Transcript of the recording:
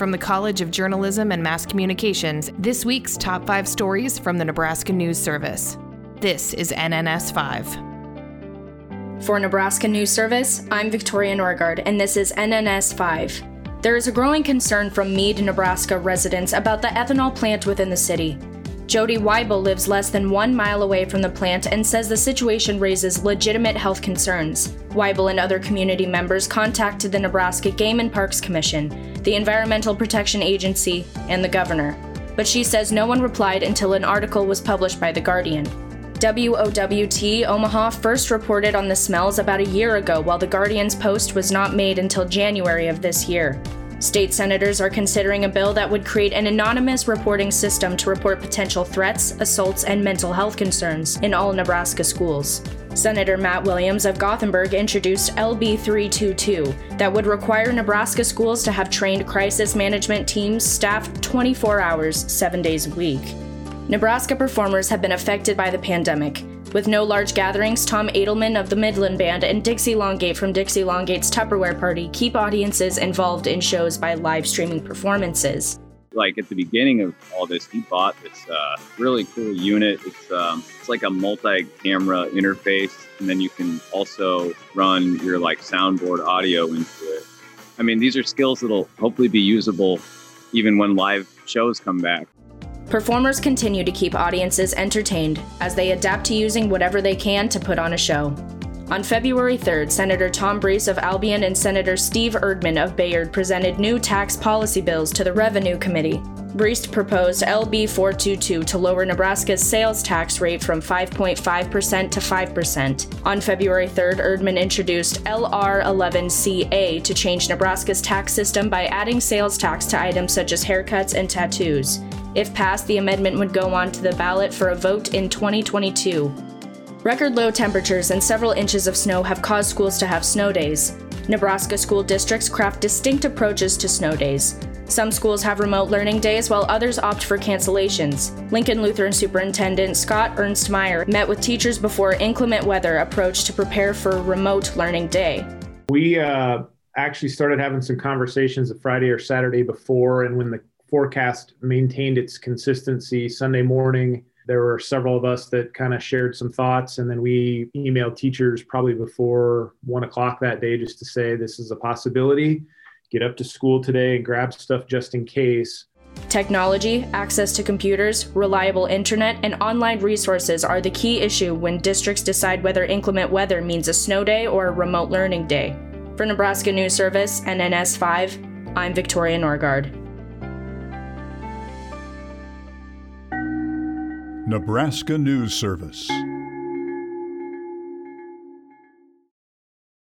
From the College of Journalism and Mass Communications, this week's top five stories from the Nebraska News Service. This is NNS 5. For Nebraska News Service, I'm Victoria Norgard, and this is NNS 5. There is a growing concern from Mead, Nebraska residents about the ethanol plant within the city. Jody Weibel lives less than one mile away from the plant and says the situation raises legitimate health concerns. Weibel and other community members contacted the Nebraska Game and Parks Commission, the Environmental Protection Agency, and the governor. But she says no one replied until an article was published by The Guardian. WOWT Omaha first reported on the smells about a year ago, while The Guardian's post was not made until January of this year. State senators are considering a bill that would create an anonymous reporting system to report potential threats, assaults, and mental health concerns in all Nebraska schools. Senator Matt Williams of Gothenburg introduced LB 322 that would require Nebraska schools to have trained crisis management teams staffed 24 hours, 7 days a week. Nebraska performers have been affected by the pandemic. With no large gatherings, Tom Adelman of the Midland Band and Dixie Longate from Dixie Longate's Tupperware Party keep audiences involved in shows by live streaming performances. Like at the beginning of all this, he bought this uh, really cool unit. It's um, it's like a multi-camera interface, and then you can also run your like soundboard audio into it. I mean, these are skills that'll hopefully be usable even when live shows come back. Performers continue to keep audiences entertained as they adapt to using whatever they can to put on a show. On February 3rd, Senator Tom Briese of Albion and Senator Steve Erdman of Bayard presented new tax policy bills to the Revenue Committee. Briese proposed LB 422 to lower Nebraska's sales tax rate from 5.5% to 5%. On February 3rd, Erdman introduced LR 11CA to change Nebraska's tax system by adding sales tax to items such as haircuts and tattoos. If passed, the amendment would go on to the ballot for a vote in 2022. Record low temperatures and several inches of snow have caused schools to have snow days. Nebraska school districts craft distinct approaches to snow days. Some schools have remote learning days while others opt for cancellations. Lincoln Lutheran Superintendent Scott Ernstmeyer met with teachers before inclement weather approached to prepare for remote learning day. We uh, actually started having some conversations the Friday or Saturday before, and when the forecast maintained its consistency Sunday morning. There were several of us that kind of shared some thoughts, and then we emailed teachers probably before one o'clock that day just to say this is a possibility. Get up to school today and grab stuff just in case. Technology, access to computers, reliable internet, and online resources are the key issue when districts decide whether inclement weather means a snow day or a remote learning day. For Nebraska News Service, NNS 5, I'm Victoria Norgard. Nebraska News Service.